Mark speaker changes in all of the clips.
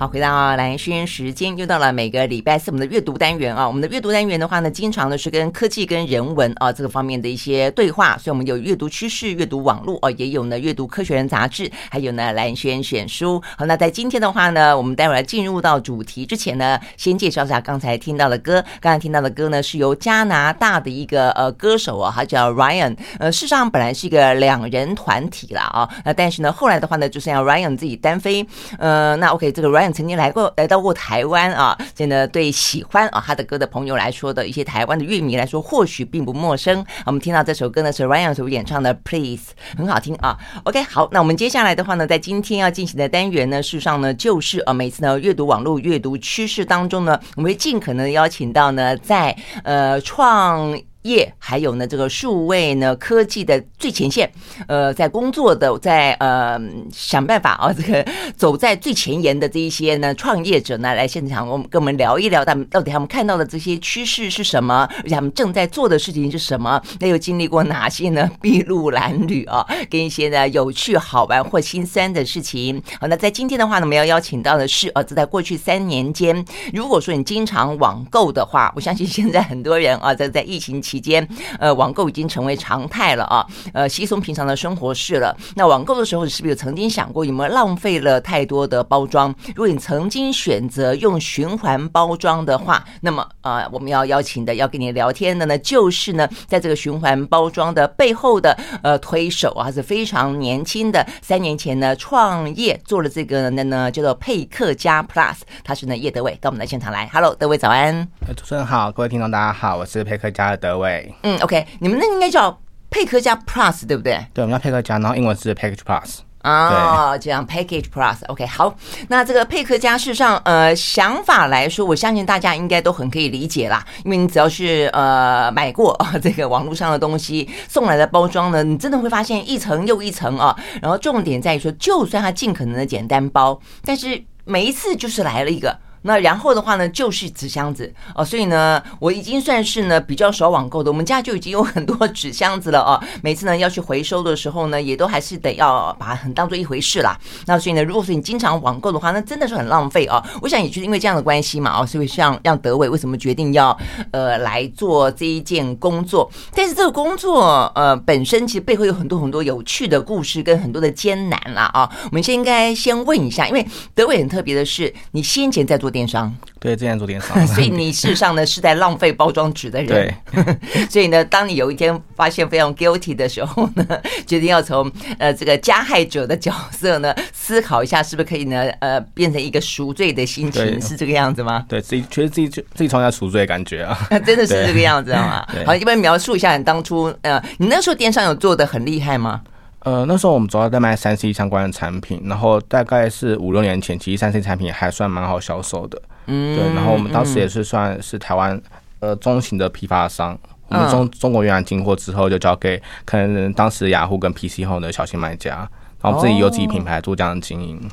Speaker 1: 好，回到蓝轩时间，又到了每个礼拜四我们的阅读单元啊。我们的阅读单元的话呢，经常呢是跟科技跟人文啊这个方面的一些对话，所以我们有阅读趋势、阅读网络哦，也有呢阅读科学人杂志，还有呢蓝轩选书。好，那在今天的话呢，我们待会儿进入到主题之前呢，先介绍一下刚才听到的歌。刚才听到的歌呢，是由加拿大的一个呃歌手啊，他叫 Ryan。呃，事实上本来是一个两人团体啦啊，那但是呢，后来的话呢，就是让 Ryan 自己单飞。呃，那 OK，这个 Ryan。曾经来过来到过台湾啊，真的对喜欢啊他的歌的朋友来说的一些台湾的乐迷来说，或许并不陌生。我们听到这首歌呢是 Ryan 所演唱的《Please》，很好听啊。OK，好，那我们接下来的话呢，在今天要进行的单元呢，事实上呢就是啊，每次呢阅读网络阅读趋势当中呢，我们会尽可能邀请到呢在呃创。业、还有呢，这个数位呢科技的最前线，呃，在工作的，在呃想办法啊，这个走在最前沿的这一些呢创业者呢，来现场我们跟我们聊一聊，他们到底他们看到的这些趋势是什么，而且他们正在做的事情是什么，那又经历过哪些呢？筚路蓝缕啊，跟一些呢？有趣好玩或心酸的事情。好，那在今天的话呢，我们要邀请到的是，呃，在过去三年间，如果说你经常网购的话，我相信现在很多人啊，在在疫情期间，呃，网购已经成为常态了啊，呃，稀松平常的生活事了。那网购的时候，是不是有曾经想过有没有浪费了太多的包装？如果你曾经选择用循环包装的话，那么呃，我们要邀请的要跟你聊天的呢，就是呢，在这个循环包装的背后的呃推手啊，是非常年轻的，三年前呢创业做了这个呢呢叫做配客嘉 Plus，他是呢叶德伟到我们的现场来，Hello，德伟早安。
Speaker 2: 主持人好，各位听众大家好，我是配客嘉的德伟。
Speaker 1: 嗯，OK，你们那应该叫配客加 Plus 对不对？
Speaker 2: 对，我们叫配客加，然后英文是 Package Plus。
Speaker 1: 哦，这样 Package Plus，OK，好。那这个配客加事实上，呃，想法来说，我相信大家应该都很可以理解啦。因为你只要是呃买过啊这个网络上的东西送来的包装呢，你真的会发现一层又一层啊。然后重点在于说，就算它尽可能的简单包，但是每一次就是来了一个。那然后的话呢，就是纸箱子哦，所以呢，我已经算是呢比较少网购的。我们家就已经有很多纸箱子了哦。每次呢要去回收的时候呢，也都还是得要把很当做一回事啦。那所以呢，如果说你经常网购的话，那真的是很浪费哦。我想也就是因为这样的关系嘛哦，所以像让德伟为什么决定要呃来做这一件工作？但是这个工作呃本身其实背后有很多很多有趣的故事跟很多的艰难啦啊。我们先应该先问一下，因为德伟很特别的是，你先前在做。电商
Speaker 2: 对，之前做电商，
Speaker 1: 所以你事实上呢是在浪费包装纸的人。对，所以呢，当你有一天发现非常 guilty 的时候呢，决定要从呃这个加害者的角色呢思考一下，是不是可以呢呃变成一个赎罪的心情，是这个样子吗？
Speaker 2: 对，自己觉得自己自己创下赎罪的感觉啊，
Speaker 1: 真的是这个样子啊。好，一般描述一下你当初呃，你那时候电商有做的很厉害吗？
Speaker 2: 呃，那时候我们主要在卖三 C 相关的产品，然后大概是五六年前，其实三 C 产品还算蛮好销售的。嗯，对。然后我们当时也是算是台湾呃中型的批发商，我们中中国原来进货之后，就交给可能当时雅虎跟 PC Home 的小型卖家，然后自己有自己品牌做这样的经营。
Speaker 1: 哦，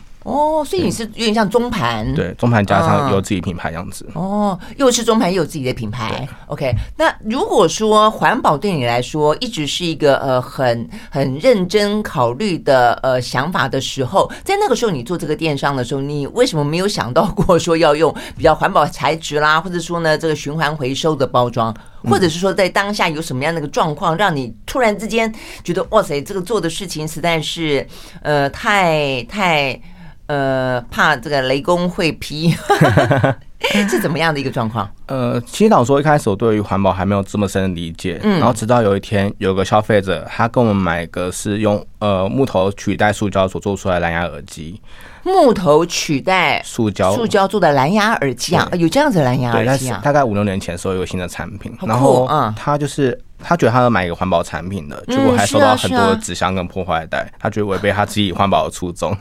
Speaker 1: 所以你是有点像中盘，
Speaker 2: 对，中盘加上有自己品牌这样子。
Speaker 1: 哦，又是中盘又有自己的品牌。OK，那如果说环保对你来说一直是一个呃很很认真考虑的呃想法的时候，在那个时候你做这个电商的时候，你为什么没有想到过说要用比较环保材质啦，或者说呢这个循环回收的包装，或者是说在当下有什么样的一个状况，让你突然之间觉得哇塞，这个做的事情实在是呃太太。呃，怕这个雷公会劈，是怎么样的一个状况？
Speaker 2: 呃，其实老实说，一开始我对于环保还没有这么深的理解，嗯，然后直到有一天，有个消费者他跟我们买一个是用呃木头取代塑胶所做出来的蓝牙耳机，
Speaker 1: 木头取代
Speaker 2: 塑胶。
Speaker 1: 塑胶做的蓝牙耳机啊，有这样子的蓝牙耳机啊？
Speaker 2: 大概五六年前的时候有新的产品，然后啊，他就是。他觉得他要买一个环保产品的，结果还收到很多纸箱跟破坏袋，他觉得违背他自己环保的初衷，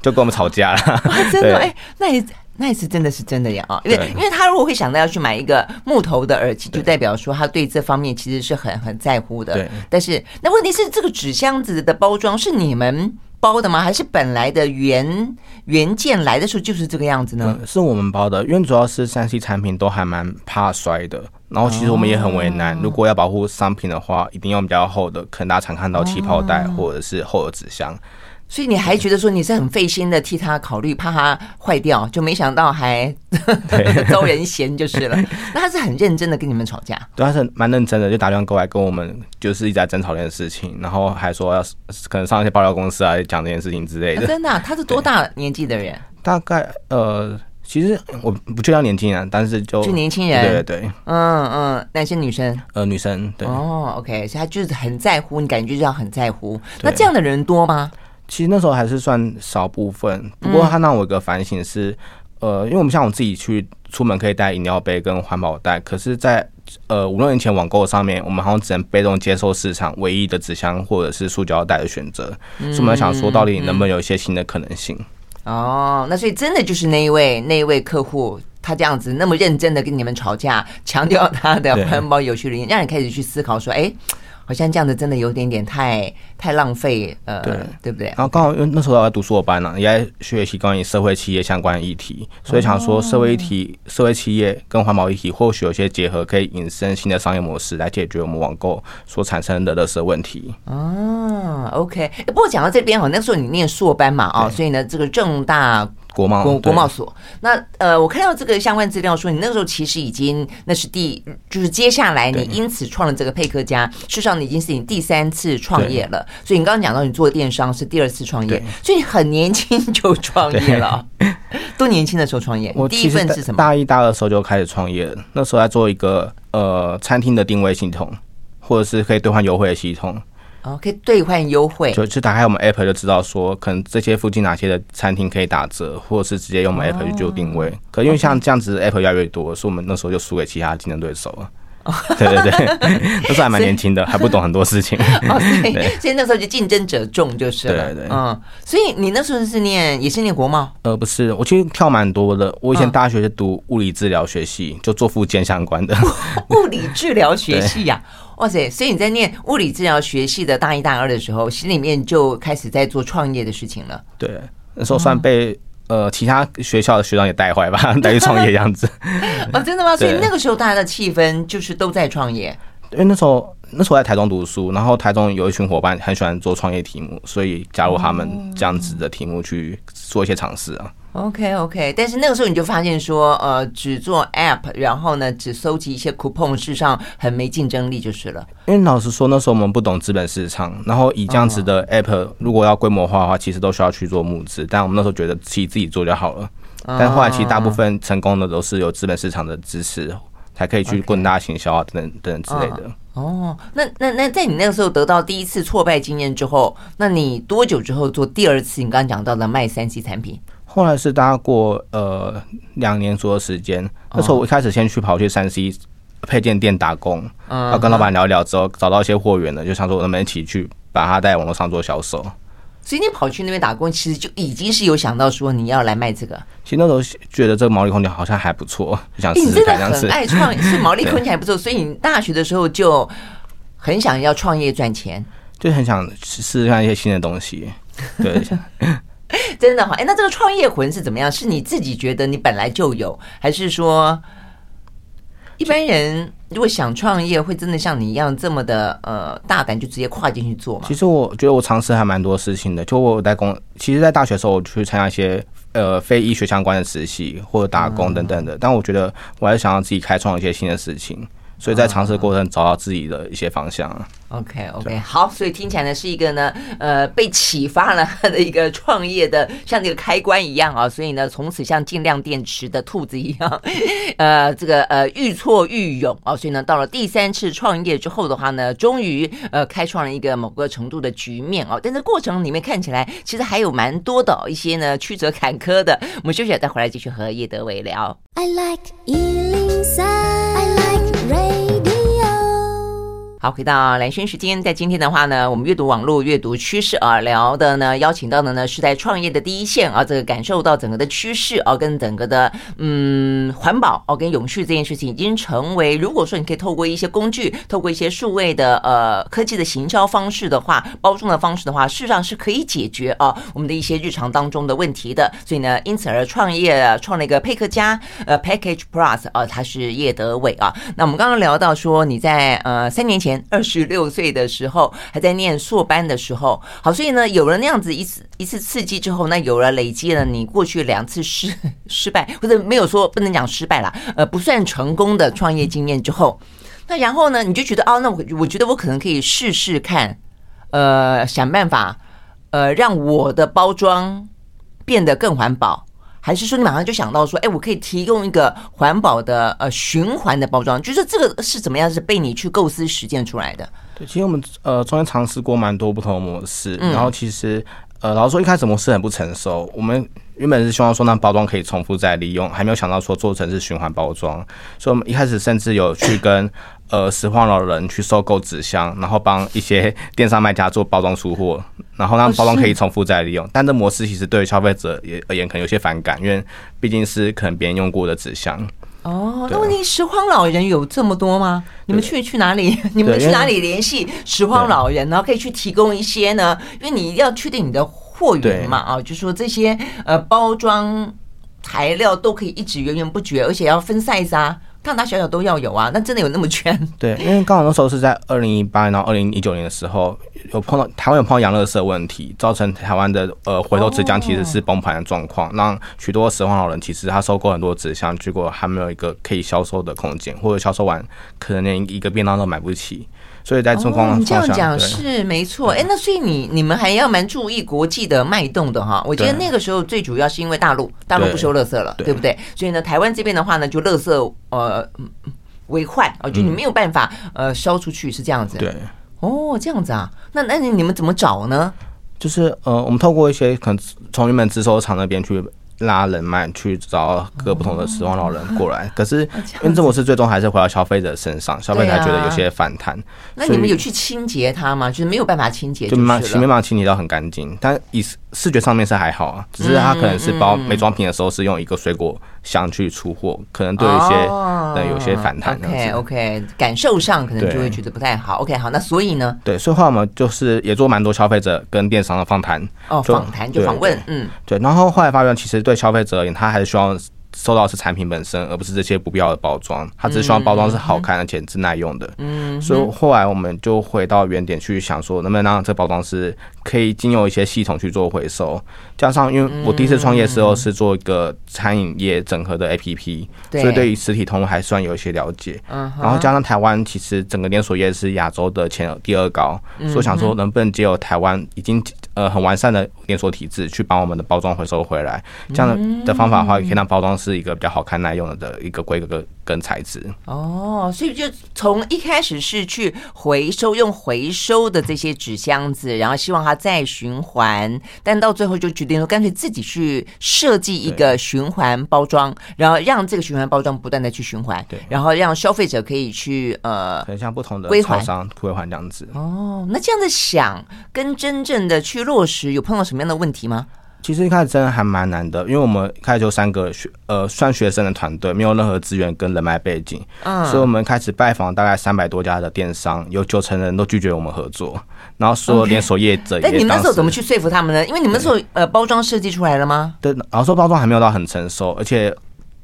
Speaker 2: 就跟我们吵架了。
Speaker 1: 真的 哎，那也那也是真的是真的呀啊！因为因为他如果会想到要去买一个木头的耳机，就代表说他对这方面其实是很很在乎的。对，但是那问题是这个纸箱子的包装是你们包的吗？还是本来的原原件来的时候就是这个样子呢？
Speaker 2: 是我们包的，因为主要是三 C 产品都还蛮怕摔的。然后其实我们也很为难，如果要保护商品的话，一定用比较厚的，可能大家常看到气泡袋或者是厚的纸箱。
Speaker 1: 所以你还觉得说你是很费心的替他考虑，怕他坏掉，就没想到还 遭人嫌就是了。那他是很认真的跟你们吵架？
Speaker 2: 对，他是蛮认真的，就打电话过来跟我们，就是一直在争吵这件事情，然后还说要可能上一些爆料公司啊讲这件事情之类的。
Speaker 1: 啊、真的、啊？他是多大年纪的人？
Speaker 2: 大概呃，其实我不确定年轻人，但是就
Speaker 1: 就年轻人，
Speaker 2: 对对对，
Speaker 1: 嗯嗯，男生女生？
Speaker 2: 呃，女生。对
Speaker 1: 哦，OK，所以他就是很在乎，你感觉就要很在乎。那这样的人多吗？
Speaker 2: 其实那时候还是算少部分，不过他让我一个反省是，呃，因为我们像我自己去出门可以带饮料杯跟环保袋，可是，在呃五六年前网购上面，我们好像只能被动接受市场唯一的纸箱或者是塑胶袋的选择，所以我们想说，到底能不能有一些新的可能性？
Speaker 1: 哦，那所以真的就是那一位那一位客户，他这样子那么认真的跟你们吵架，强调他的环保有序理念，让你开始去思考说，哎。好像这样子真的有点点太太浪费，呃，对，对不对？
Speaker 2: 然后刚好因为那时候我在读硕班呢、啊，也在学习关于社会企业相关的议题，所以想说社会议题、社会企业跟环保议题或许有些结合，可以引申新的商业模式来解决我们网购所产生的垃圾问题。
Speaker 1: 哦，OK。不过讲到这边，好，那时候你念硕班嘛，哦，所以呢，这个正大。
Speaker 2: 国贸国
Speaker 1: 国贸所，那呃，我看到这个相关资料说，你那个时候其实已经那是第，就是接下来你因此创了这个配客家，事实上你已经是你第三次创业了。所以你刚刚讲到你做电商是第二次创业，所以你很年轻就创业了。多年轻的时候创业？我第一份是什么？
Speaker 2: 大一、大二的时候就开始创业了，那时候在做一个呃餐厅的定位系统，或者是可以兑换优惠的系统。
Speaker 1: 哦，可以兑换优惠，
Speaker 2: 就就打开我们 app 就知道说，可能这些附近哪些的餐厅可以打折，或者是直接用我们 app 去做定位。可因为像这样子 app 越来越多，所以我们那时候就输给其他竞争对手了。对对对，那时候还蛮年轻的，还不懂很多事情。
Speaker 1: 哦，所以所以那时候就竞争者众就是了。
Speaker 2: 对对，
Speaker 1: 嗯，所以你那时候是念也是念国贸？
Speaker 2: 呃，不是，我其实跳蛮多的。我以前大学是读物理治疗学系，就做附件相关的。
Speaker 1: 物理治疗学系呀。哇塞！所以你在念物理治疗学系的大一、大二的时候，心里面就开始在做创业的事情了。
Speaker 2: 对，那时候算被呃其他学校的学长也带坏吧，带去创业这样子。
Speaker 1: 哦，真的吗？所以那个时候大家的气氛就是都在创业。
Speaker 2: 因为那时候那时候在台中读书，然后台中有一群伙伴很喜欢做创业题目，所以加入他们这样子的题目去做一些尝试啊。
Speaker 1: OK OK，但是那个时候你就发现说，呃，只做 App，然后呢，只搜集一些 coupon，事实上很没竞争力就是了。
Speaker 2: 因为老实说，那时候我们不懂资本市场，然后以这样子的 App，如果要规模化的话，其实都需要去做募资。但我们那时候觉得自己自己做就好了。但后来其实大部分成功的都是有资本市场的支持，才可以去更大行销啊等等等之类的。
Speaker 1: 哦，那那那在你那个时候得到第一次挫败经验之后，那你多久之后做第二次？你刚刚讲到的卖三 C 产品？
Speaker 2: 后来是大概过呃两年左右时间，那时候我一开始先去跑去三 C 配件店打工，要跟老板聊一聊之后，找到一些货源了，就想说我能不能一起去把它在网络上做销售。
Speaker 1: 所以你跑去那边打工，其实就已经是有想到说你要来卖这个。
Speaker 2: 其实那时候觉得这个毛利空间好像还不错，就想试试看。
Speaker 1: 你真的很爱创，是毛利空间还不错，所以你大学的时候就很想要创业赚钱，
Speaker 2: 就很想试试看一些新的东西。对。
Speaker 1: 真的好，哎，那这个创业魂是怎么样？是你自己觉得你本来就有，还是说一般人如果想创业，会真的像你一样这么的呃大胆，就直接跨进去做吗？
Speaker 2: 其实我觉得我尝试还蛮多事情的。就我在工，其实，在大学的时候，我去参加一些呃非医学相关的实习或者打工等等的。但我觉得我还是想要自己开创一些新的事情。所以在尝试的过程找到自己的一些方向。
Speaker 1: OK OK，好，所以听起来呢是一个呢呃被启发了的一个创业的像这个开关一样啊，所以呢从此像尽量电池的兔子一样，呃这个呃愈挫愈勇啊，所以呢到了第三次创业之后的话呢，终于呃开创了一个某个程度的局面啊，但是过程里面看起来其实还有蛮多的一些呢曲折坎坷的。我们休息了再回来继续和叶德伟聊。I like rain. 好，回到蓝轩时间，在今天的话呢，我们阅读网络阅读趋势啊，聊的呢，邀请到的呢是在创业的第一线啊，这个感受到整个的趋势啊，跟整个的嗯环保哦、啊，跟永续这件事情已经成为，如果说你可以透过一些工具，透过一些数位的呃科技的行销方式的话，包装的方式的话，事实上是可以解决啊我们的一些日常当中的问题的。所以呢，因此而创业创了一个配客家呃 Package Plus 啊，他是叶德伟啊。那我们刚刚聊到说你在呃三年前。年二十六岁的时候，还在念硕班的时候，好，所以呢，有了那样子一次一次刺激之后，那有了累积了你过去两次失 失败或者没有说不能讲失败啦，呃，不算成功的创业经验之后，那然后呢，你就觉得哦，那我我觉得我可能可以试试看，呃，想办法，呃，让我的包装变得更环保。还是说你马上就想到说，哎，我可以提供一个环保的呃循环的包装，就是这个是怎么样？是被你去构思实践出来的？
Speaker 2: 对，其实我们呃中间尝试过蛮多不同的模式，嗯、然后其实呃老实说一开始模式很不成熟，我们原本是希望说那包装可以重复再利用，还没有想到说做成是循环包装，所以我们一开始甚至有去跟。呃，拾荒老人去收购纸箱，然后帮一些电商卖家做包装出货，然后让包装可以重复再利用。但这模式其实对于消费者也而言可能有些反感，因为毕竟是可能别人用过的纸箱。
Speaker 1: 哦，那问题拾荒老人有这么多吗？你们去去哪里？你们去哪里联系拾荒老人，然后可以去提供一些呢？因为你一定要确定你的货源嘛，啊，就说这些呃包装材料都可以一直源源不绝，而且要分 size 啊。大大小小都要有啊，那真的有那么全？
Speaker 2: 对，因为刚好那时候是在二零一八年到二零一九年的时候，有碰到台湾有碰到洋乐色问题，造成台湾的呃回收纸箱其实是崩盘的状况，让许多拾荒老人其实他收购很多纸箱，结果还没有一个可以销售的空间，或者销售完可能连一个便当都买不起。所以在中光，你
Speaker 1: 这样讲是没错。哎，那所以你你们还要蛮注意国际的脉动的哈。我觉得那个时候最主要是因为大陆大陆不收垃圾了，对不对？所以呢，台湾这边的话呢，就垃圾呃为患啊，就你没有办法呃烧出去是这样子。
Speaker 2: 对，
Speaker 1: 哦，这样子啊。那那你你们怎么找呢？
Speaker 2: 就是呃，我们透过一些可能从原本自收厂那边去。拉人脉去找各不同的拾荒老人过来，可是因为这模式最终还是回到消费者身上，消费者觉得有些反弹。
Speaker 1: 那你们有去清洁它吗？就是没有办法清洁，
Speaker 2: 就没办法清洁到很干净，但以视觉上面是还好啊，只是它可能是包美妆品的时候是用一个水果箱去出货，可能对一些人有些反弹。
Speaker 1: OK OK，感受上可能就会觉得不太好。OK 好，那所以呢？
Speaker 2: 对，所以后来我们就是也做蛮多消费者跟电商的访谈
Speaker 1: 哦，访谈就访问，嗯，
Speaker 2: 对，然后后来发现其实。对消费者而言，他还是希望收到的是产品本身，而不是这些不必要的包装。他只是希望包装是好看而且是耐用的。嗯，所以后来我们就回到原点去想说，能不能让这包装是可以经由一些系统去做回收。加上，因为我第一次创业的时候是做一个餐饮业整合的 APP，所以对于实体通路还算有一些了解。嗯，然后加上台湾其实整个连锁业是亚洲的前第二高，所以想说能不能借由台湾已经。呃，很完善的连锁体制去帮我们的包装回收回来，这样的方法的话，也可以让包装是一个比较好看、耐用的一个规格跟材质。
Speaker 1: 哦，所以就从一开始是去回收，用回收的这些纸箱子，然后希望它再循环，但到最后就决定说，干脆自己去设计一个循环包装，然后让这个循环包装不断的去循环，对，然后让消费者可以去呃，
Speaker 2: 很像不同的厂商归还这样子。
Speaker 1: 哦，那这样子想跟真正的去。落实有碰到什么样的问题吗？
Speaker 2: 其实一开始真的还蛮难的，因为我们开始就三个学呃算学生的团队，没有任何资源跟人脉背景，嗯，所以我们开始拜访大概三百多家的电商，有九成人都拒绝我们合作，然后所有连锁业者也。
Speaker 1: 那你们那时候怎么去说服他们呢？因为你们那时候呃包装设计出来了吗？
Speaker 2: 对，然后说包装还没有到很成熟，而且。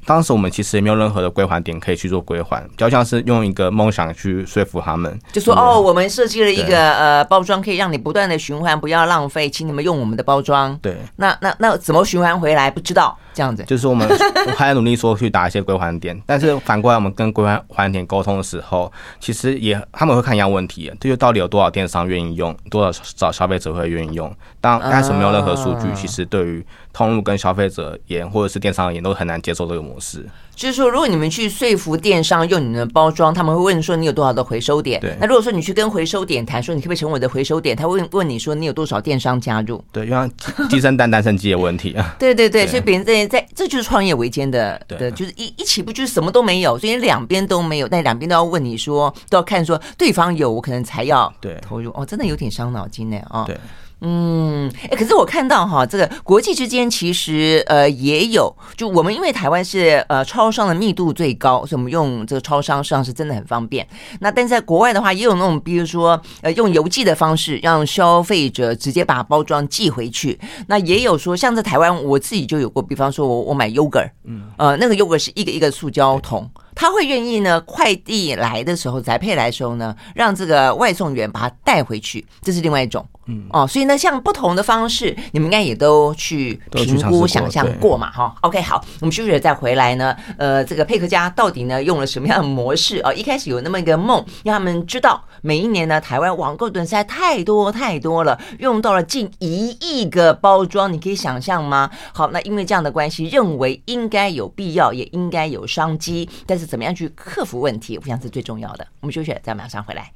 Speaker 2: 当时我们其实也没有任何的归还点可以去做归还，比较像是用一个梦想去说服他们，
Speaker 1: 就说哦，我们设计了一个呃包装，可以让你不断的循环，不要浪费，请你们用我们的包装。
Speaker 2: 对，
Speaker 1: 那那那怎么循环回来？不知道这样子。
Speaker 2: 就是我们 还在努力说去打一些归还点，但是反过来我们跟归还还点沟通的时候，其实也他们会看一样问题，这就是到底有多少电商愿意用，多少找消费者会愿意用。当开始没有任何数据，其实对于通路跟消费者也或者是电商而言都很难接受这个模式。
Speaker 1: 就是说，如果你们去说服电商用你们的包装，他们会问说你有多少的回收点。对。那如果说你去跟回收点谈说你可不可以成为我的回收点，他会问问你说你有多少电商加入。
Speaker 2: 对，因为鸡生蛋，蛋生机的问题啊。
Speaker 1: 对对对，所以别人在在这就是创业维艰的的，就是一一起步就是什么都没有，所以两边都没有，但两边都要问你说都要看说对方有，我可能才要对投入。哦，真的有点伤脑筋呢啊。对。嗯，哎，可是我看到哈，这个国际之间其实呃也有，就我们因为台湾是呃超商的密度最高，所以我们用这个超商实际上是真的很方便。那但在国外的话，也有那种比如说呃用邮寄的方式，让消费者直接把包装寄回去。那也有说像在台湾，我自己就有过，比方说我我买 yogurt，嗯，呃那个 yogurt 是一个一个塑胶桶。他会愿意呢，快递来的时候，宅配来的时候呢，让这个外送员把它带回去，这是另外一种。嗯哦，所以呢，像不同的方式，你们应该也都去评估、想象过嘛，哈。OK，好，我们休息了再回来呢。呃，这个佩克家到底呢用了什么样的模式啊？一开始有那么一个梦，让他们知道每一年呢，台湾网购的实在太多太多了，用到了近一亿个包装，你可以想象吗？好，那因为这样的关系，认为应该有必要，也应该有商机，但是怎么样去克服问题，我想是最重要的。我们休息再马上回来。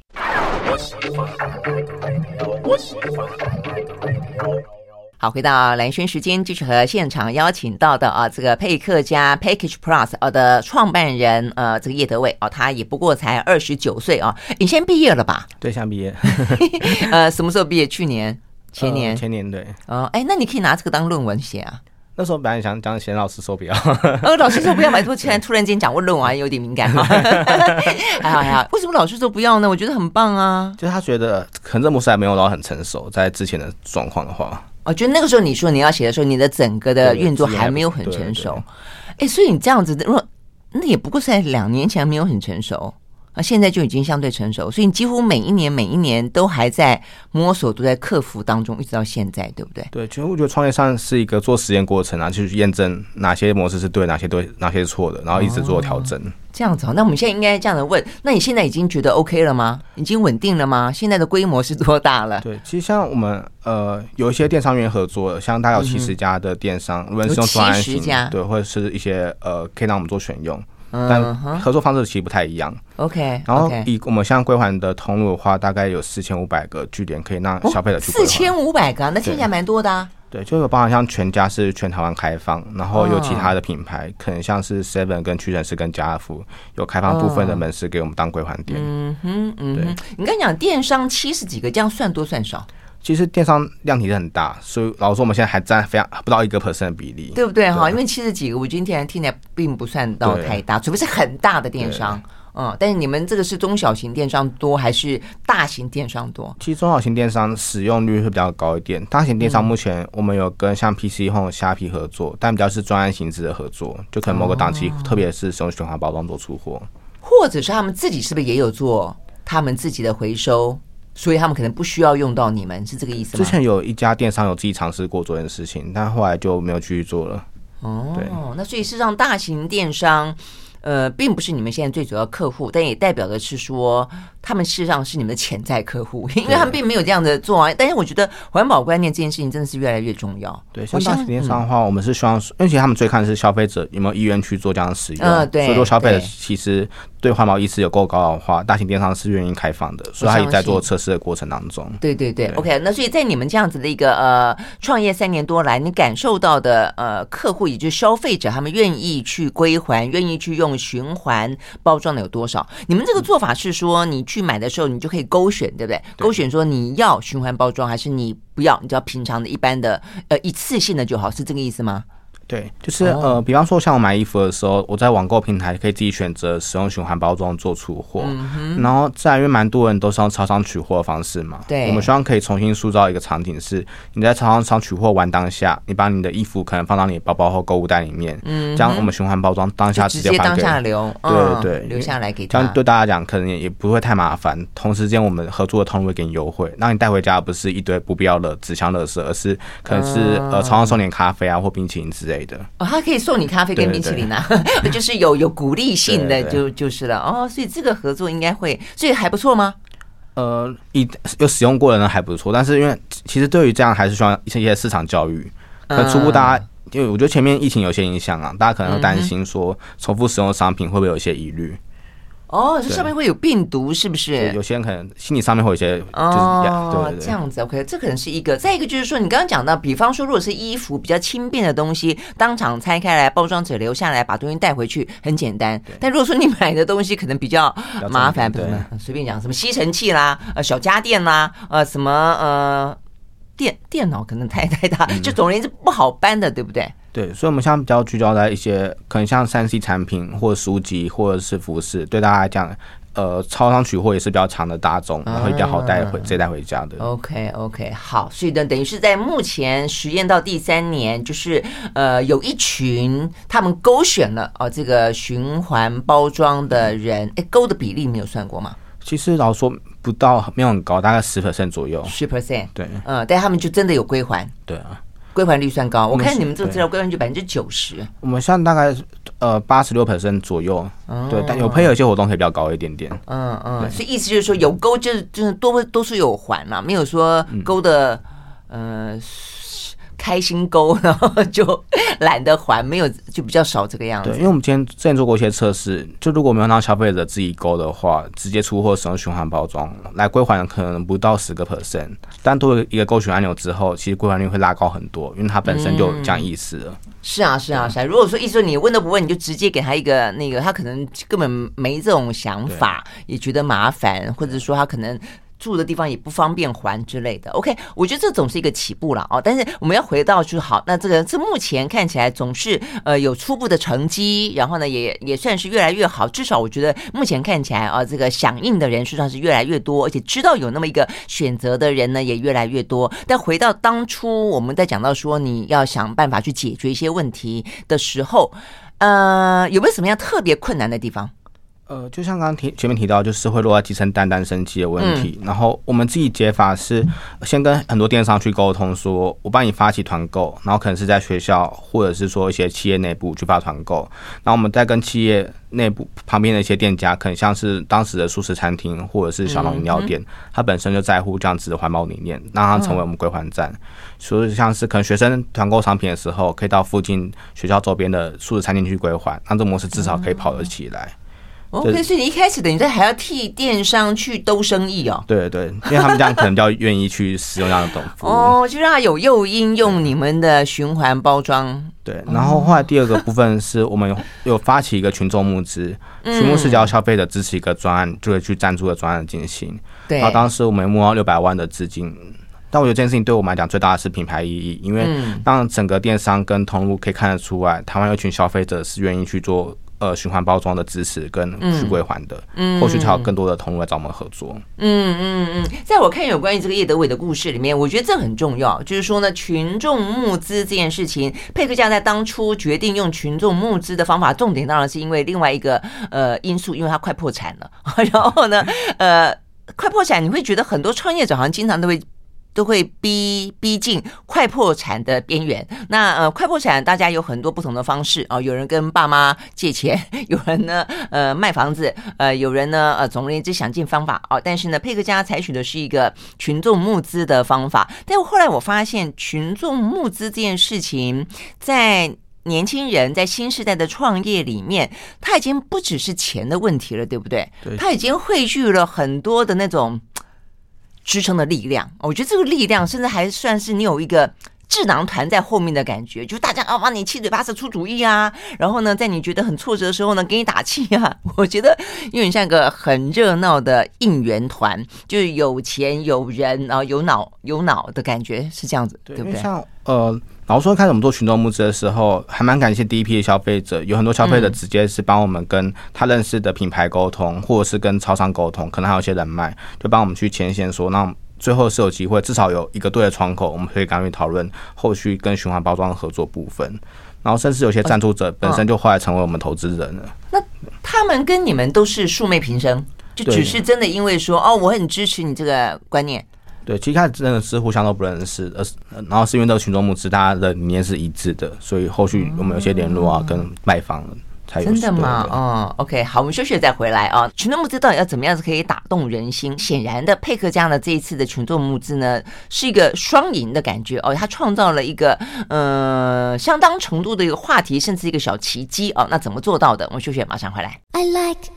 Speaker 1: 好，回到蓝轩时间，继续和现场邀请到的啊，这个佩克家 Package Plus 啊的创办人呃，这个叶德伟啊，他也不过才二十九岁啊，你先毕业了吧？
Speaker 2: 对，先毕业。
Speaker 1: 呃，什么时候毕业？去年、前年、
Speaker 2: 呃、前年对。
Speaker 1: 哦，哎，那你可以拿这个当论文写啊。
Speaker 2: 那时候本来想讲，贤老师说不要。
Speaker 1: 呃，老师说不要，买多钱，突然间讲过论文有点敏感哈。还好还好，为什么老师说不要呢？我觉得很棒啊。
Speaker 2: 就是他觉得可能这模式还没有到很成熟，在之前的状况的话，
Speaker 1: 我觉得那个时候你说你要写的时候，你的整个的运作还没有很成熟。哎，所以你这样子的，如果那也不过是在两年前没有很成熟。那现在就已经相对成熟，所以你几乎每一年每一年都还在摸索，都在克服当中，一直到现在，对不对？
Speaker 2: 对，其实我觉得创业上是一个做实验过程啊，就是验证哪些模式是对，哪些对，哪些是错的，然后一直做调整。哦，
Speaker 1: 这样子，那我们现在应该这样的问：那你现在已经觉得 OK 了吗？已经稳定了吗？现在的规模是多大了？
Speaker 2: 对，其实像我们呃有一些电商源合作，像大概有七十家的电商，无论是用专案型，对，或者是一些呃可以让我们做选用。但合作方式其实不太一样。
Speaker 1: OK，
Speaker 2: 然后以我们现在归还的通路的话，大概有四千五百个据点可以让消费者去。
Speaker 1: 四千五百个，那听起来蛮多的啊。
Speaker 2: 对，就有包含像全家是全台湾开放，然后有其他的品牌，可能像是 Seven 跟屈臣氏跟家乐福有开放部分的门市给我们当归还店。
Speaker 1: 嗯哼，嗯哼，你刚讲电商七十几个，这样算多算少？
Speaker 2: 其实电商量体是很大，所以老实说，我们现在还占非常不到一个 percent 的比例，
Speaker 1: 对不对哈？因为七十几个，我今天听起来并不算到太大，除非是很大的电商，嗯。但是你们这个是中小型电商多还是大型电商多？
Speaker 2: 其实中小型电商使用率会比较高一点，大型电商目前我们有跟像 PC Home、虾皮合作，但比较是专案形式的合作，就可能某个档期，特别是使用循环包装做出货，
Speaker 1: 或者是他们自己是不是也有做他们自己的回收？所以他们可能不需要用到你们，是这个意思吗？
Speaker 2: 之前有一家电商有自己尝试过做这件事情，但后来就没有继续做了。
Speaker 1: 哦，对，那所以事实上，大型电商。呃，并不是你们现在最主要客户，但也代表的是说，他们事实上是你们的潜在客户，因为他们并没有这样的做啊。但是我觉得环保观念这件事情真的是越来越重要。
Speaker 2: 对，像大型电商的话，我们是希望，因为其实他们最看的是消费者有没有意愿去做这样的使用。
Speaker 1: 嗯，对。
Speaker 2: 所以说消费者其实对环保意识有够高的话，大型电商是愿意开放的，所以他也在做测试的过程当中。
Speaker 1: 对对对，对，OK。那所以在你们这样子的一个呃创业三年多来，你感受到的呃客户，也就是消费者，他们愿意去归还，愿意去用。用循环包装的有多少？你们这个做法是说，你去买的时候，你就可以勾选，对不对？勾选说你要循环包装，还是你不要？你只要平常的一般的呃一次性的就好，是这个意思吗？
Speaker 2: 对，就是呃，比方说像我买衣服的时候，我在网购平台可以自己选择使用循环包装做出货，嗯，然后再因为蛮多人都是用超商取货的方式嘛，对，我们希望可以重新塑造一个场景，是你在超商取货完当下，你把你的衣服可能放到你的包包或购物袋里面，嗯，这样我们循环包装当下直接当下
Speaker 1: 留，
Speaker 2: 对对对，
Speaker 1: 留下来给他，
Speaker 2: 这样对大家讲可能也也不会太麻烦，同时间我们合作的通路会给你优惠，让你带回家不是一堆不必要的纸箱垃圾，而是可能是呃超商送点咖啡啊或冰淇淋之类的，
Speaker 1: 哦，他可以。送你咖啡跟冰淇淋啊，就是有有鼓励性的就就是了哦，所以这个合作应该会，所以还不错吗？
Speaker 2: 呃，一有使用过的人还不错，但是因为其实对于这样还是需要一些市场教育，可初步大家，因为我觉得前面疫情有些影响啊，大家可能会担心说重复使用的商品会不会有一些疑虑。
Speaker 1: 哦，这上面会有病毒，是不是？
Speaker 2: 有些人可能心理上面会有一些，
Speaker 1: 哦，这样子，OK，这可能是一个。再一个就是说，你刚刚讲到，比方说，如果是衣服比较轻便的东西，当场拆开来，包装纸留下来，把东西带回去，很简单。但如果说你买的东西可能比较麻烦，对，随便讲什么吸尘器啦，呃，小家电啦，呃，什么呃。电电脑可能太太大，就总而言之不好搬的，对不对？
Speaker 2: 对，所以我们现在比较聚焦在一些可能像三 C 产品或书籍或者是服饰，对大家来讲，呃，超商取货也是比较长的大众，然后比较好带回，直接带回家的。
Speaker 1: OK OK，好，所以呢，等于是在目前实验到第三年，就是呃，有一群他们勾选了哦，这个循环包装的人，哎，勾的比例没有算过吗？
Speaker 2: 其实老实说不到，没有很高，大概十 percent 左右。
Speaker 1: 十 percent，
Speaker 2: 对，
Speaker 1: 嗯，但他们就真的有归还。
Speaker 2: 对啊。
Speaker 1: 归还率算高，我看你们这个资料归还率百分之九十。
Speaker 2: 我们现在大概呃八十六 percent 左右，哦、对，但有配合一些活动可以比较高一点点。
Speaker 1: 嗯嗯，所以意思就是说有勾就是就是多多数有还嘛，没有说勾的、嗯、呃。开心勾，然后就懒得还，没有就比较少这个样子。
Speaker 2: 对，因为我们今天之前做过一些测试，就如果没有让消费者自己勾的话，直接出货使用循环包装来归还，可能不到十个 percent。但多了一个勾选按钮之后，其实归还率会拉高很多，因为它本身就这样意思了。
Speaker 1: 嗯、是啊，是啊，是啊。如果说意思说你问都不问，你就直接给他一个那个，他可能根本没这种想法，也觉得麻烦，或者说他可能。住的地方也不方便还之类的，OK，我觉得这总是一个起步了哦。但是我们要回到就好，那这个这目前看起来总是呃有初步的成绩，然后呢也也算是越来越好。至少我觉得目前看起来啊，这个响应的人数上是越来越多，而且知道有那么一个选择的人呢也越来越多。但回到当初我们在讲到说你要想办法去解决一些问题的时候，呃，有没有什么样特别困难的地方？
Speaker 2: 呃，就像刚刚提前面提到，就是会落在基层单单生气的问题。嗯、然后我们自己解法是，先跟很多电商去沟通说，说我帮你发起团购，然后可能是在学校或者是说一些企业内部去发团购。然后我们再跟企业内部旁边的一些店家，可能像是当时的素食餐厅或者是小农饮料店，它、嗯、本身就在乎这样子的环保理念，让它成为我们归还站。嗯、所以像是可能学生团购商品的时候，可以到附近学校周边的素食餐厅去归还，让这模式至少可以跑得起来。嗯
Speaker 1: OK，所以你一开始等于在还要替电商去兜生意哦。
Speaker 2: 对对，因为他们这样可能比较愿意去使用这样的东西
Speaker 1: 哦，就让他有诱因用你们的循环包装。
Speaker 2: 对，然后后来第二个部分是我们有有发起一个群众募资，群募是只要消费者支持一个专案，就会去赞助的专案进行。对，然后当时我们募到六百万的资金，但我觉得这件事情对我们来讲最大的是品牌意义，因为让整个电商跟通路可以看得出来，台湾有一群消费者是愿意去做。呃，循环包装的支持跟去归还的，嗯，后续才有更多的同路来找我们合作。
Speaker 1: 嗯嗯嗯，在我看有关于这个叶德伟的故事里面，我觉得这很重要，就是说呢，群众募资这件事情，佩克家在当初决定用群众募资的方法，重点当然是因为另外一个呃因素，因为他快破产了。然后呢，呃，快破产，你会觉得很多创业者好像经常都会。都会逼逼近快破产的边缘。那呃，快破产大家有很多不同的方式啊、哦，有人跟爸妈借钱，有人呢呃卖房子，呃有人呢呃总而言之想尽方法哦。但是呢，佩克家采取的是一个群众募资的方法。但后来我发现，群众募资这件事情，在年轻人在新时代的创业里面，他已经不只是钱的问题了，对不对？对，他已经汇聚了很多的那种。支撑的力量，我觉得这个力量甚至还算是你有一个智囊团在后面的感觉，就大家啊帮你七嘴八舌出主意啊，然后呢，在你觉得很挫折的时候呢，给你打气啊。我觉得有点像一个很热闹的应援团，就是有钱有人，啊有脑有脑的感觉，是这样子，对，对不对？
Speaker 2: 像呃。然后说，开始我们做群众募资的时候，还蛮感谢第一批的消费者，有很多消费者直接是帮我们跟他认识的品牌沟通，或者是跟超商沟通，可能还有一些人脉，就帮我们去牵线说，那最后是有机会，至少有一个对的窗口，我们可以赶紧讨论后续跟循环包装的合作部分。然后甚至有些赞助者本身就后来成为我们投资人了。
Speaker 1: 那他们跟你们都是素昧平生，就只是真的因为说哦，我很支持你这个观念。
Speaker 2: 对，其实开始真的是互相都不认识，而是然后是因为这个群众募资，大家的理念是一致的，所以后续我们有些联络啊，跟卖方才有。
Speaker 1: 真的吗？嗯，OK，好，我们休息再回来啊。群众募资到底要怎么样子可以打动人心？显然的，配客嘉呢这一次的群众募资呢是一个双赢的感觉哦，它创造了一个呃相当程度的一个话题，甚至一个小奇迹哦。那怎么做到的？我们休息马上回来。I like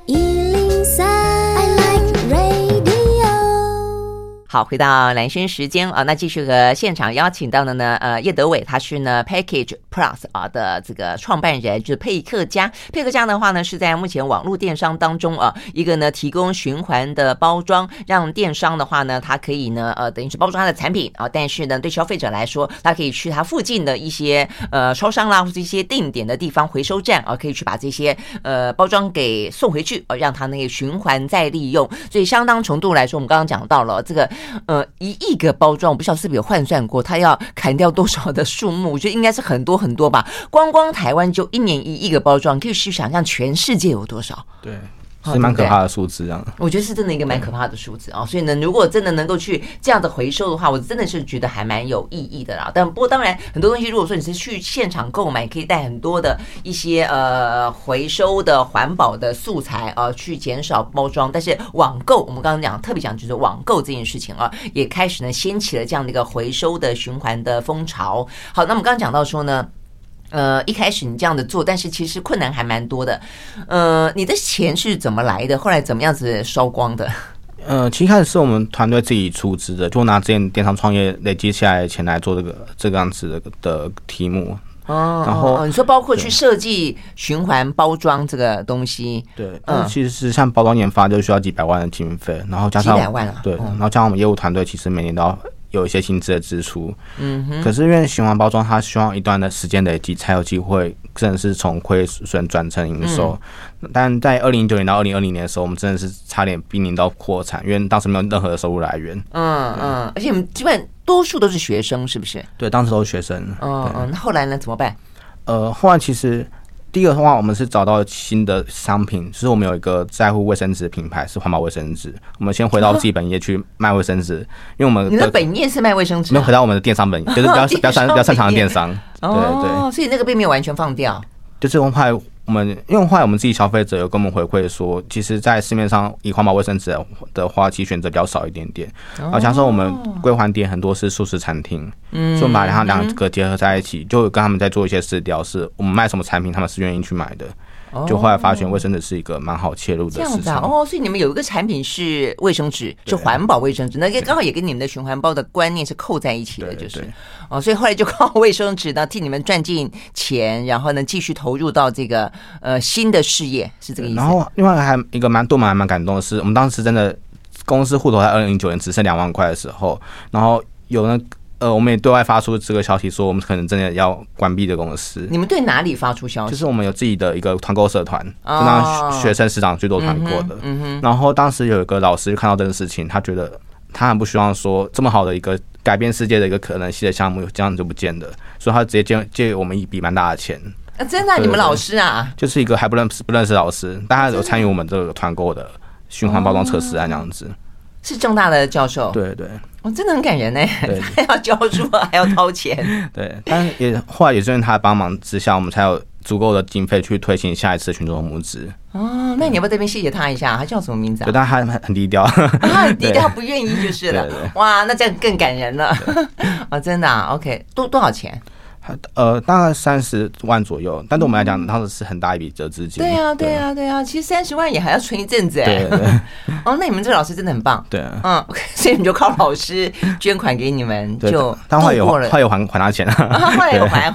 Speaker 1: 好，回到蓝轩时间啊，那继续和现场邀请到的呢，呃，叶德伟，他是呢 Package Plus 啊的这个创办人，就是配客家。配客家的话呢，是在目前网络电商当中啊，一个呢提供循环的包装，让电商的话呢，它可以呢，呃，等于是包装它的产品啊，但是呢，对消费者来说，他可以去他附近的一些呃超商啦，或者一些定点的地方回收站啊，可以去把这些呃包装给送回去，啊，让它那个循环再利用。所以相当程度来说，我们刚刚讲到了这个。呃，一亿个包装，我不知道是不是有换算过，他要砍掉多少的树木？我觉得应该是很多很多吧。光光台湾就一年一亿个包装，可以去想象全世界有多少？
Speaker 2: 对。是蛮可怕的数字，这样。
Speaker 1: 我觉得是真的一个蛮可怕的数字啊，所以呢，如果真的能够去这样的回收的话，我真的是觉得还蛮有意义的啦。但不过当然，很多东西如果说你是去现场购买，可以带很多的一些呃回收的环保的素材啊，去减少包装。但是网购，我们刚刚讲特别讲就是网购这件事情啊，也开始呢掀起了这样的一个回收的循环的风潮。好，那我们刚刚讲到说呢。呃，一开始你这样的做，但是其实困难还蛮多的。呃，你的钱是怎么来的？后来怎么样子烧光的？
Speaker 2: 呃，其实开始是我们团队自己出资的，就拿之前电商创业累积下来的钱来做这个这个样子的的题目。
Speaker 1: 哦，然后你说包括去设计循环包装这个东西，
Speaker 2: 对，嗯，其实是像包装研发就需要几百万的经费，然后加上
Speaker 1: 几百万啊，
Speaker 2: 对，然后加上我们业务团队，其实每年都要。有一些薪资的支出，
Speaker 1: 嗯哼，
Speaker 2: 可是因为循环包装，它需要一段的时间累积，才有机会真的是从亏损转成营收。嗯、但在二零一九年到二零二零年的时候，我们真的是差点濒临到破产，因为当时没有任何的收入来源。
Speaker 1: 嗯嗯，而且我们基本多数都是学生，是不是？
Speaker 2: 对，当时都是学生。
Speaker 1: 嗯嗯，那后来呢？怎么办？
Speaker 2: 呃，后来其实。第一个的话，我们是找到新的商品，就是我们有一个在乎卫生纸的品牌，是环保卫生纸。我们先回到自己本业去卖卫生纸，因为我们的
Speaker 1: 你的本业是卖卫生纸，
Speaker 2: 没有回到我们的电商本业，就是比较比较擅比较擅长的电商。对对，
Speaker 1: 所以那个并没有完全放掉，
Speaker 2: 就是我们怕。我们因为后来我们自己消费者有跟我们回馈说，其实，在市面上以环保卫生纸的话，其实选择比较少一点点。好像说我们归还点很多是素食餐厅，嗯，所以我们把它两个结合在一起，就跟他们在做一些试调，是我们卖什么产品，他们是愿意去买的。就后来发现卫生纸是一个蛮好切入的市场
Speaker 1: 哦，所以你们有一个产品是卫生纸，是环保卫生纸，那个刚好也跟你们的循环包的观念是扣在一起的，就是哦，所以后来就靠卫生纸呢替你们赚进钱，然后呢继续投入到这个呃新的事业，是这个意思。
Speaker 2: 然后另外还一个蛮多蛮还蛮感动的是，我们当时真的公司户头在二零零九年只剩两万块的时候，然后有那。呃，我们也对外发出这个消息，说我们可能真的要关闭的公司。
Speaker 1: 你们对哪里发出消息？
Speaker 2: 就是我们有自己的一个团购社团，就让学生师长去做团购的。嗯哼。然后当时有一个老师看到这个事情，他觉得他很不希望说这么好的一个改变世界的一个可能性的项目，这样就不见了，所以他直接借借我们一笔蛮大的钱。
Speaker 1: 啊，真的？你们老师啊？
Speaker 2: 就是一个还不认识不认识老师，但他有参与我们这个团购的循环包装测试案这样子。
Speaker 1: 是政大的教授。
Speaker 2: 对对。
Speaker 1: 我真的很感人呢，还要教书，还要掏钱。
Speaker 2: 对，但也后来也是因为他帮忙之下，我们才有足够的经费去推行下一次群众募资。
Speaker 1: 哦，那你要不要这边谢谢他一下？他叫什么名字啊？
Speaker 2: 对，但他很很低调，
Speaker 1: 他很低调，不愿意就是了。哇，那这样更感人了。哦，真的啊？OK，多多少钱？
Speaker 2: 呃，大概三十万左右，但对我们来讲，当时是很大一笔折资金。
Speaker 1: 对啊，对啊，对啊，其实三十万也还要存一阵子哎。哦，那你们这个老师真的很棒。
Speaker 2: 对，
Speaker 1: 嗯，所以你就靠老师捐款给你们，就
Speaker 2: 他会有会有还还他钱啊？
Speaker 1: 后来有还？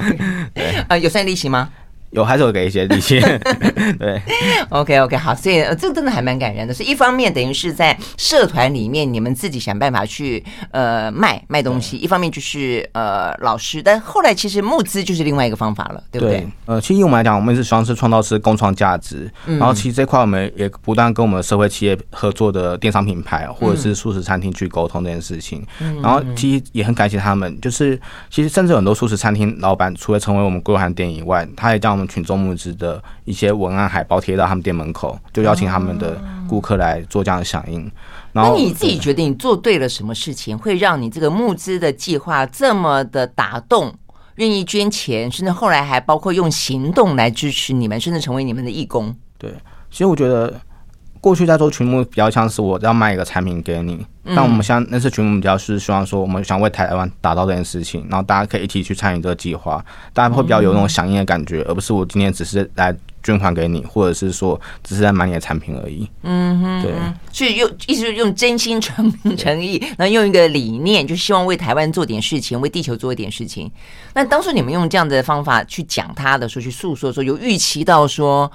Speaker 1: 呃，有算利息吗？
Speaker 2: 有还是有给一些利息，对
Speaker 1: ，OK OK 好，所以这个真的还蛮感人的。是一方面等于是在社团里面，你们自己想办法去呃卖卖东西；一方面就是呃老师，但后来其实募资就是另外一个方法了，对不对？对
Speaker 2: 呃，其实以我们来讲，我们是希望是创造是共创价值。然后其实这块我们也不断跟我们社会企业合作的电商品牌或者是素食餐厅去沟通这件事情。嗯然后其实也很感谢他们，就是其实甚至很多素食餐厅老板，除了成为我们归还店以外，他也叫我们。群众募资的一些文案海报贴到他们店门口，就邀请他们的顾客来做这样的响应。然后，
Speaker 1: 那你自己觉得你做对了什么事情，会让你这个募资的计划这么的打动，愿意捐钱，甚至后来还包括用行动来支持你们，甚至成为你们的义工？
Speaker 2: 对，其实我觉得。过去在做群募比较像是我要卖一个产品给你，但我们像那次群募比较是希望说我们想为台湾打造这件事情，然后大家可以一起去参与这个计划，大家会比较有那种响应的感觉，而不是我今天只是来捐款给你，或者是说只是在买你的产品而已。
Speaker 1: 嗯哼，对，所以用意思是用真心诚诚意，然后用一个理念，就希望为台湾做点事情，为地球做一点事情。那当初你们用这样的方法去讲他的时候，去诉说的时候，有预期到说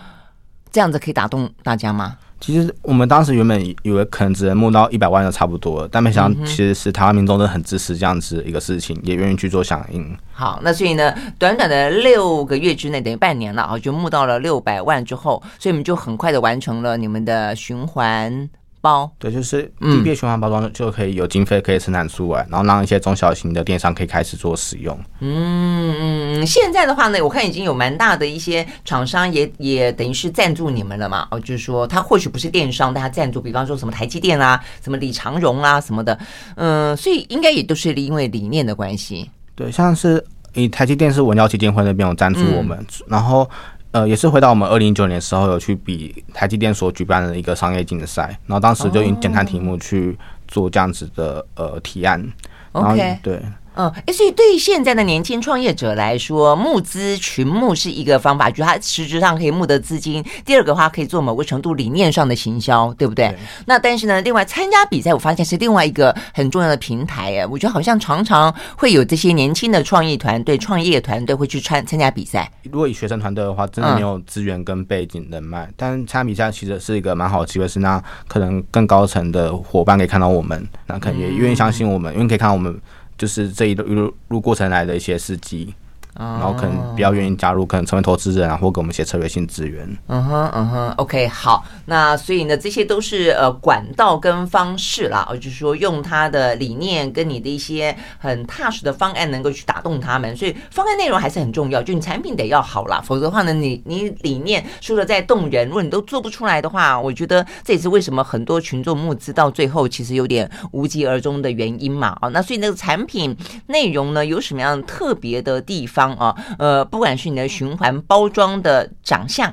Speaker 1: 这样子可以打动大家吗？
Speaker 2: 其实我们当时原本以为可能只能募到一百万就差不多了，但没想到其实是台湾民众都很支持这样子一个事情，也愿意去做响应。
Speaker 1: 好，那所以呢，短短的六个月之内，等于半年了啊，就募到了六百万之后，所以我们就很快的完成了你们的循环。包
Speaker 2: 对，就是地变循环包装就可以有经费可以生产出来，嗯、然后让一些中小型的电商可以开始做使用。
Speaker 1: 嗯嗯，现在的话呢，我看已经有蛮大的一些厂商也也等于是赞助你们了嘛。哦，就是说他或许不是电商，但他赞助，比方说什么台积电啦、啊，什么李长荣啦、啊、什么的。嗯，所以应该也都是因为理念的关系。对，
Speaker 2: 像是以台积电是文教基金会那边有赞助我们，嗯、然后。呃，也是回到我们二零一九年的时候，有去比台积电所举办的一个商业竞赛，然后当时就用简单题目去做这样子的呃提案。
Speaker 1: OK，
Speaker 2: 对。
Speaker 1: 嗯，哎，所以对于现在的年轻创业者来说，募资群募是一个方法，就是他实质上可以募得资金。第二个话，可以做某个程度理念上的行销，对不对？对。那但是呢，另外参加比赛，我发现是另外一个很重要的平台。哎，我觉得好像常常会有这些年轻的创意团队、创业团队会去参参加比赛。
Speaker 2: 如果以学生团队的话，真的没有资源跟背景人脉，嗯、但参加比赛其实是一个蛮好的机会，是那可能更高层的伙伴可以看到我们，那可能也愿意相信我们，嗯、因为可以看到我们。就是这一路路过程来的一些事迹。然后可能比较愿意加入，可能成为投资人啊，或给我们一些策略性资源。
Speaker 1: 嗯哼，嗯哼，OK，好。那所以呢，这些都是呃管道跟方式啦，就是说用他的理念跟你的一些很踏实的方案，能够去打动他们。所以方案内容还是很重要，就你产品得要好啦，否则的话呢，你你理念说的再动人，如果你都做不出来的话，我觉得这也是为什么很多群众募资到最后其实有点无疾而终的原因嘛。啊，那所以那个产品内容呢，有什么样特别的地方？啊，呃，不管是你的循环包装的长相，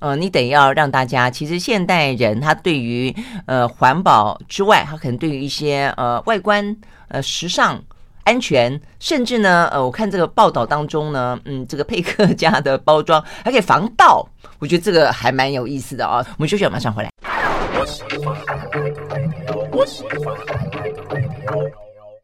Speaker 1: 呃，你得要让大家，其实现代人他对于呃环保之外，他可能对于一些呃外观、呃时尚、安全，甚至呢，呃，我看这个报道当中呢，嗯，这个佩克家的包装还可以防盗，我觉得这个还蛮有意思的啊。我们休息，马上回来。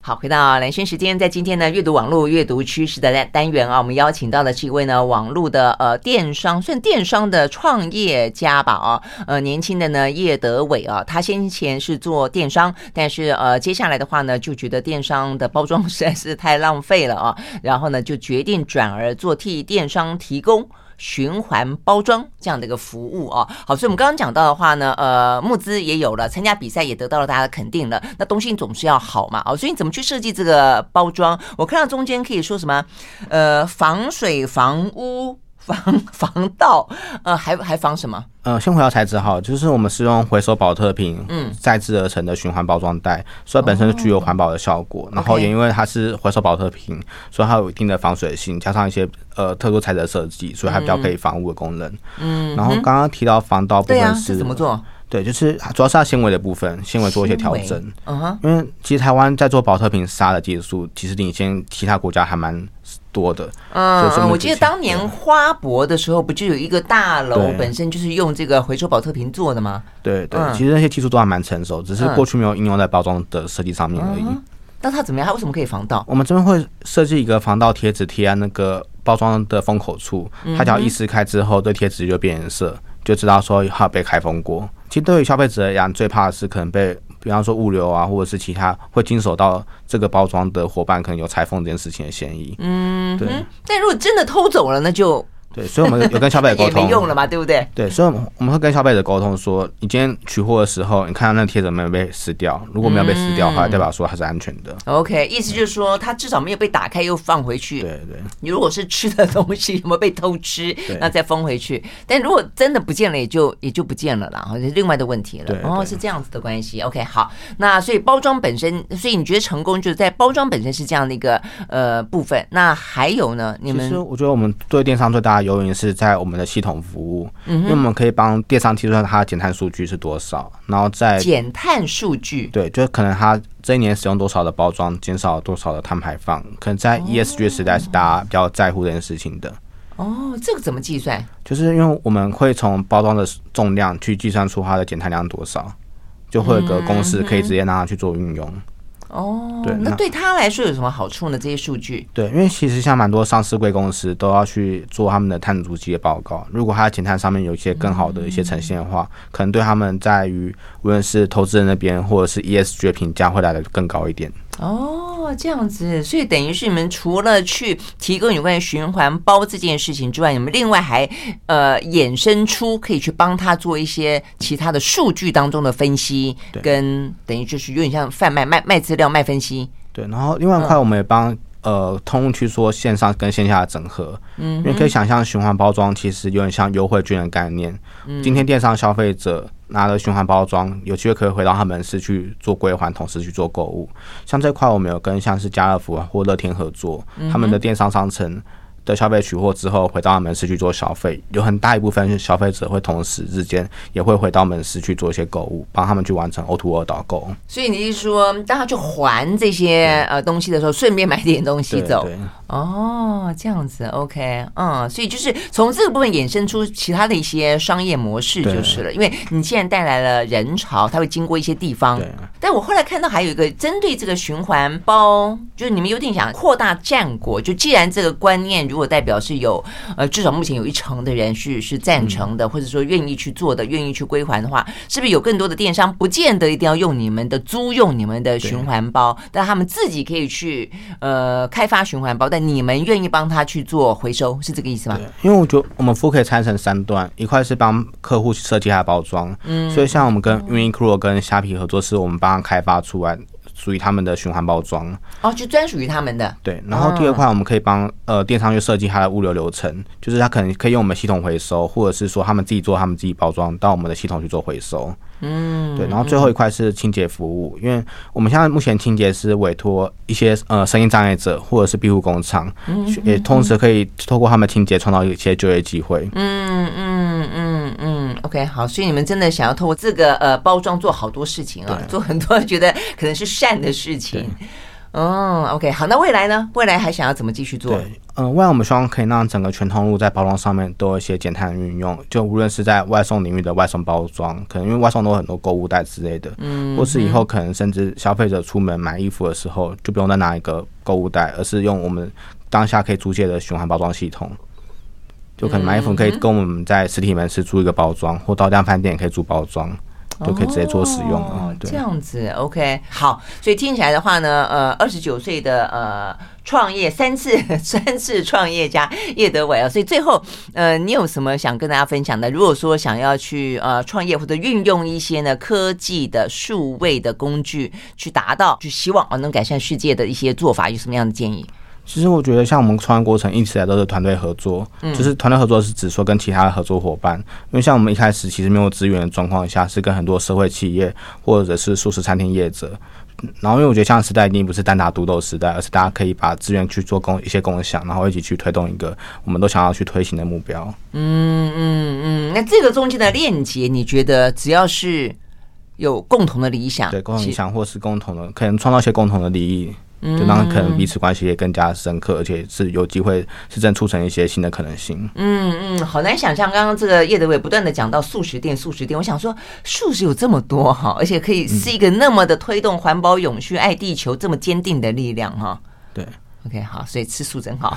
Speaker 1: 好，回到兰萱时间，在今天呢，阅读网络阅读趋势的单单元啊，我们邀请到的是一位呢，网络的呃电商，算电商的创业家吧啊，呃年轻的呢叶德伟啊，他先前是做电商，但是呃接下来的话呢，就觉得电商的包装实在是太浪费了啊，然后呢就决定转而做替电商提供。循环包装这样的一个服务啊，好，所以我们刚刚讲到的话呢，呃，募资也有了，参加比赛也得到了大家的肯定了，那东西总是要好嘛，哦，所以你怎么去设计这个包装？我看到中间可以说什么，呃，防水、防污。防 防盗，呃，还还防什么？
Speaker 2: 呃，先回到材质哈，就是我们是用回收保特瓶，嗯，再制而成的循环包装袋，所以本身具有环保的效果。哦、然后也因为它是回收保特瓶，所以它有一定的防水性，加上一些呃特殊材质的设计，所以它比较可以防污的功能。嗯，然后刚刚提到防盗部分是、
Speaker 1: 啊、怎么做？
Speaker 2: 对，就是主要是它纤维的部分，纤维做一些调整。嗯哼，因为其实台湾在做保特瓶纱的技术，其实领先其他国家还蛮多的。
Speaker 1: 嗯嗯，我记得当年花博的时候，不就有一个大楼本身就是用这个回收宝特瓶做的吗？
Speaker 2: 对对，其实那些技术都还蛮成熟，只是过去没有应用在包装的设计上面而已。
Speaker 1: 那它怎么样？它为什么可以防盗？
Speaker 2: 我们这边会设计一个防盗贴纸贴在那个包装的封口处，它只要一撕开之后，这贴纸就变颜色。就知道说它被开封过。其实对于消费者来讲，最怕的是可能被，比方说物流啊，或者是其他会经手到这个包装的伙伴，可能有裁缝这件事情的嫌疑。嗯，对。
Speaker 1: 但如果真的偷走了，那就。
Speaker 2: 对，所以我们有 跟消费者沟通，
Speaker 1: 也没用了嘛，对不对？
Speaker 2: 对，所以我们会跟消费者沟通说，你今天取货的时候，你看到那个贴纸没有被撕掉，如果没有被撕掉的话，代表说它是安全的。
Speaker 1: OK，意思就是说，它至少没有被打开又放回去。
Speaker 2: 对对。
Speaker 1: 你如果是吃的东西，有没有被偷吃，那再封回去。但如果真的不见了，也就也就不见了啦，是另外的问题了。哦，是这样子的关系。OK，好，那所以包装本身，所以你觉得成功就是在包装本身是这样的一个呃部分。那还有呢？你们？
Speaker 2: 其实我觉得我们对电商最大的优势是在。我们的系统服务，因为我们可以帮电商提出它的减碳数据是多少，然后再
Speaker 1: 减碳数据，
Speaker 2: 对，就可能它这一年使用多少的包装，减少多少的碳排放，可能在 ESG 时代是大家比较在乎这件事情的。
Speaker 1: 哦，这个怎么计算？
Speaker 2: 就是因为我们会从包装的重量去计算出它的减碳量多少，就会有个公式可以直接拿它去做运用。
Speaker 1: 哦，对，那对他来说有什么好处呢？这些数据？
Speaker 2: 对，因为其实像蛮多上市贵公司都要去做他们的碳足迹的报告，如果它减碳上面有一些更好的一些呈现的话，可能对他们在于无论是投资人那边或者是 ESG 的评价会来的更高一点。
Speaker 1: 哦，这样子，所以等于是你们除了去提供有关于循环包这件事情之外，你们另外还呃衍生出可以去帮他做一些其他的数据当中的分析，跟等于就是有点像贩卖卖卖资料卖分析。
Speaker 2: 对，然后另外一块我们也帮、嗯、呃通去说线上跟线下的整合，嗯，因为可以想象循环包装其实有点像优惠券的概念，嗯，今天电商消费者。拿了循环包装，有机会可以回到他们市去做归还，同时去做购物。像这块，我们有跟像是家乐福或乐天合作，他们的电商商城。的消费取货之后，回到门市去做消费，有很大一部分消费者会同时之间也会回到门市去做一些购物，帮他们去完成 O2O O 导购。
Speaker 1: 所以你是说，当他去还这些呃东西的时候，顺便买点东西走？哦，这样子，OK，嗯，所以就是从这个部分衍生出其他的一些商业模式就是了。因为你既然带来了人潮，它会经过一些地方。对。但我后来看到还有一个针对这个循环包，就是你们有点想扩大战果。就既然这个观念。如果代表是有呃，至少目前有一成的人是是赞成的，或者说愿意去做的，愿意去归还的话，是不是有更多的电商不见得一定要用你们的租用你们的循环包，但他们自己可以去呃开发循环包，但你们愿意帮他去做回收，是这个意思吗？
Speaker 2: 因为我觉得我们服务可以拆成三段，一块是帮客户设计他的包装，嗯，所以像我们跟 Uniqlo 跟虾皮合作，是我们帮他开发出来。属于他们的循环包装
Speaker 1: 哦，就专属于他们的。
Speaker 2: 对，然后第二块我们可以帮呃电商去设计它的物流流程，就是他可能可以用我们系统回收，或者是说他们自己做他们自己包装到我们的系统去做回收。嗯，对，然后最后一块是清洁服务，因为我们现在目前清洁是委托一些呃声音障碍者或者是庇护工厂，也同时可以透过他们清洁创造一些就业机会。嗯
Speaker 1: 嗯嗯嗯，OK，好，所以你们真的想要透过这个呃包装做好多事情啊，做很多觉得可能是善的事情。哦，OK，好，那未来呢？未来还想要怎么继续做？
Speaker 2: 对，嗯、呃，未来我们希望可以让整个全通路在包装上面都有一些简单的运用，就无论是在外送领域的外送包装，可能因为外送都有很多购物袋之类的，嗯，或是以后可能甚至消费者出门买衣服的时候，就不用再拿一个购物袋，而是用我们当下可以租借的循环包装系统，就可能买衣服可以跟我们在实体门市租一个包装，或到量饭店也可以租包装。都可以直接做使用哦，
Speaker 1: 这样子，OK，好，所以听起来的话呢，呃，二十九岁的呃创业三次 三次创业家叶德伟啊，所以最后呃，你有什么想跟大家分享的？如果说想要去呃创业或者运用一些呢科技的数位的工具去达到，去希望啊能改善世界的一些做法，有什么样的建议？
Speaker 2: 其实我觉得，像我们创业过程一直以来都是团队合作，就是团队合作是指说跟其他的合作伙伴，因为像我们一开始其实没有资源的状况下，是跟很多社会企业或者是素食餐厅业者，然后因为我觉得像时代一定不是单打独斗时代，而是大家可以把资源去做共一些共享，然后一起去推动一个我们都想要去推行的目标。
Speaker 1: 嗯嗯嗯，那这个中间的链接，你觉得只要是有共同的理想，
Speaker 2: 对共同理想或是共同的，可能创造一些共同的利益。就让可能彼此关系也更加深刻，而且是有机会是真促成一些新的可能性。
Speaker 1: 嗯嗯，好难想象，刚刚这个叶德伟不断的讲到素食店，素食店，我想说素食有这么多哈，而且可以是一个那么的推动环保、永续、爱地球这么坚定的力量哈。
Speaker 2: 对
Speaker 1: ，OK，好，所以吃素真好。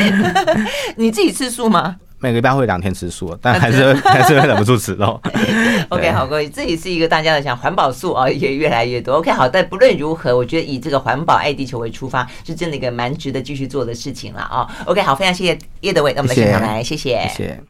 Speaker 1: 你自己吃素吗？
Speaker 2: 每个礼拜会两天吃素，但还是 还是会忍不住吃肉。
Speaker 1: OK，好，各位，这也是一个大家的想环保素啊，也越来越多。OK，好，但不论如何，我觉得以这个环保爱地球为出发，是真的一个蛮值得继续做的事情了啊。OK，好，非常谢谢叶德伟，那我们的现场来，谢谢谢。